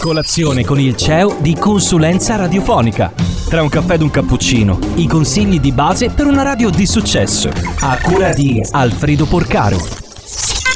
Colazione con il CEO di consulenza radiofonica. Tra un caffè ed un cappuccino, i consigli di base per una radio di successo. A cura di Alfredo Porcaro.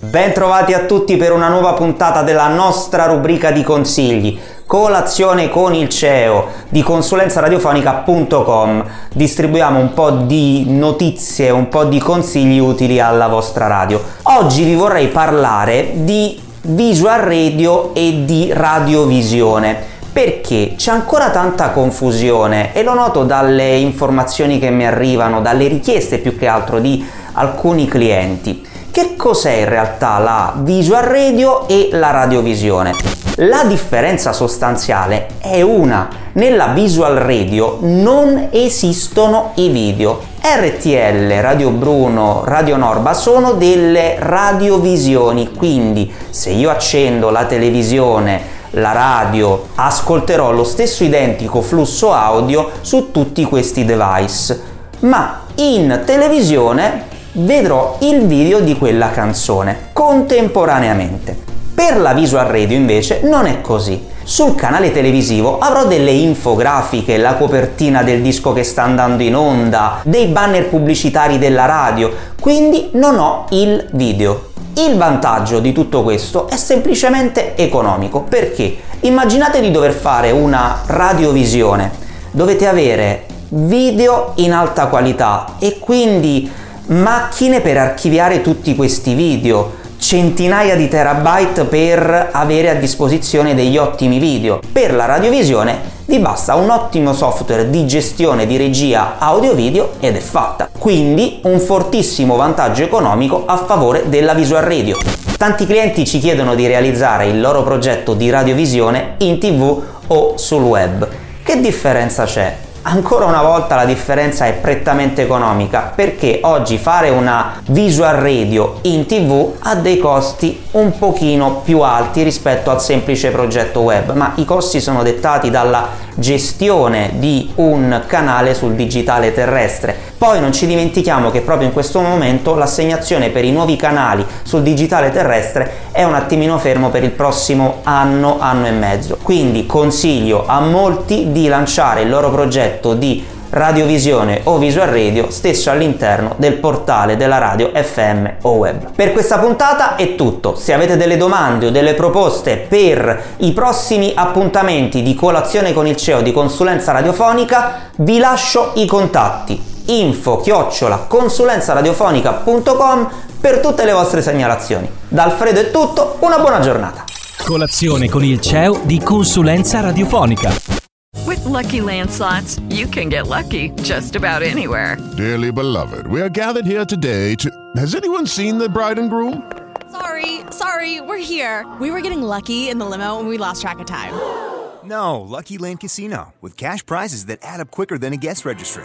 Bentrovati a tutti per una nuova puntata della nostra rubrica di consigli. Colazione con il CEO di consulenzaradiofonica.com. Distribuiamo un po' di notizie, un po' di consigli utili alla vostra radio. Oggi vi vorrei parlare di visual radio e di radiovisione perché c'è ancora tanta confusione e lo noto dalle informazioni che mi arrivano, dalle richieste più che altro di alcuni clienti. Che cos'è in realtà la visual radio e la radiovisione? La differenza sostanziale è una. Nella visual radio non esistono i video. RTL, Radio Bruno, Radio Norba sono delle radiovisioni, quindi se io accendo la televisione, la radio, ascolterò lo stesso identico flusso audio su tutti questi device. Ma in televisione vedrò il video di quella canzone contemporaneamente. Per la visual radio invece non è così. Sul canale televisivo avrò delle infografiche, la copertina del disco che sta andando in onda, dei banner pubblicitari della radio, quindi non ho il video. Il vantaggio di tutto questo è semplicemente economico, perché immaginate di dover fare una radiovisione, dovete avere video in alta qualità e quindi macchine per archiviare tutti questi video, centinaia di terabyte per avere a disposizione degli ottimi video. Per la radiovisione vi basta un ottimo software di gestione di regia audio-video ed è fatta. Quindi un fortissimo vantaggio economico a favore della visual radio. Tanti clienti ci chiedono di realizzare il loro progetto di radiovisione in tv o sul web. Che differenza c'è? Ancora una volta la differenza è prettamente economica perché oggi fare una visual radio in tv ha dei costi un pochino più alti rispetto al semplice progetto web ma i costi sono dettati dalla gestione di un canale sul digitale terrestre poi non ci dimentichiamo che proprio in questo momento l'assegnazione per i nuovi canali sul digitale terrestre è un attimino fermo per il prossimo anno anno e mezzo quindi consiglio a molti di lanciare il loro progetto di radiovisione o visual radio stesso all'interno del portale della radio FM o web. Per questa puntata è tutto. Se avete delle domande o delle proposte per i prossimi appuntamenti di colazione con il CEO di consulenza radiofonica, vi lascio i contatti info chiocciola consulenzaradiofonica.com per tutte le vostre segnalazioni. Da Alfredo è tutto, una buona giornata. Colazione con il CEO di consulenza radiofonica. With Lucky Land slots, you can get lucky just about anywhere. Dearly beloved, we are gathered here today to. Has anyone seen the bride and groom? Sorry, sorry, we're here. We were getting lucky in the limo and we lost track of time. No, Lucky Land Casino, with cash prizes that add up quicker than a guest registry.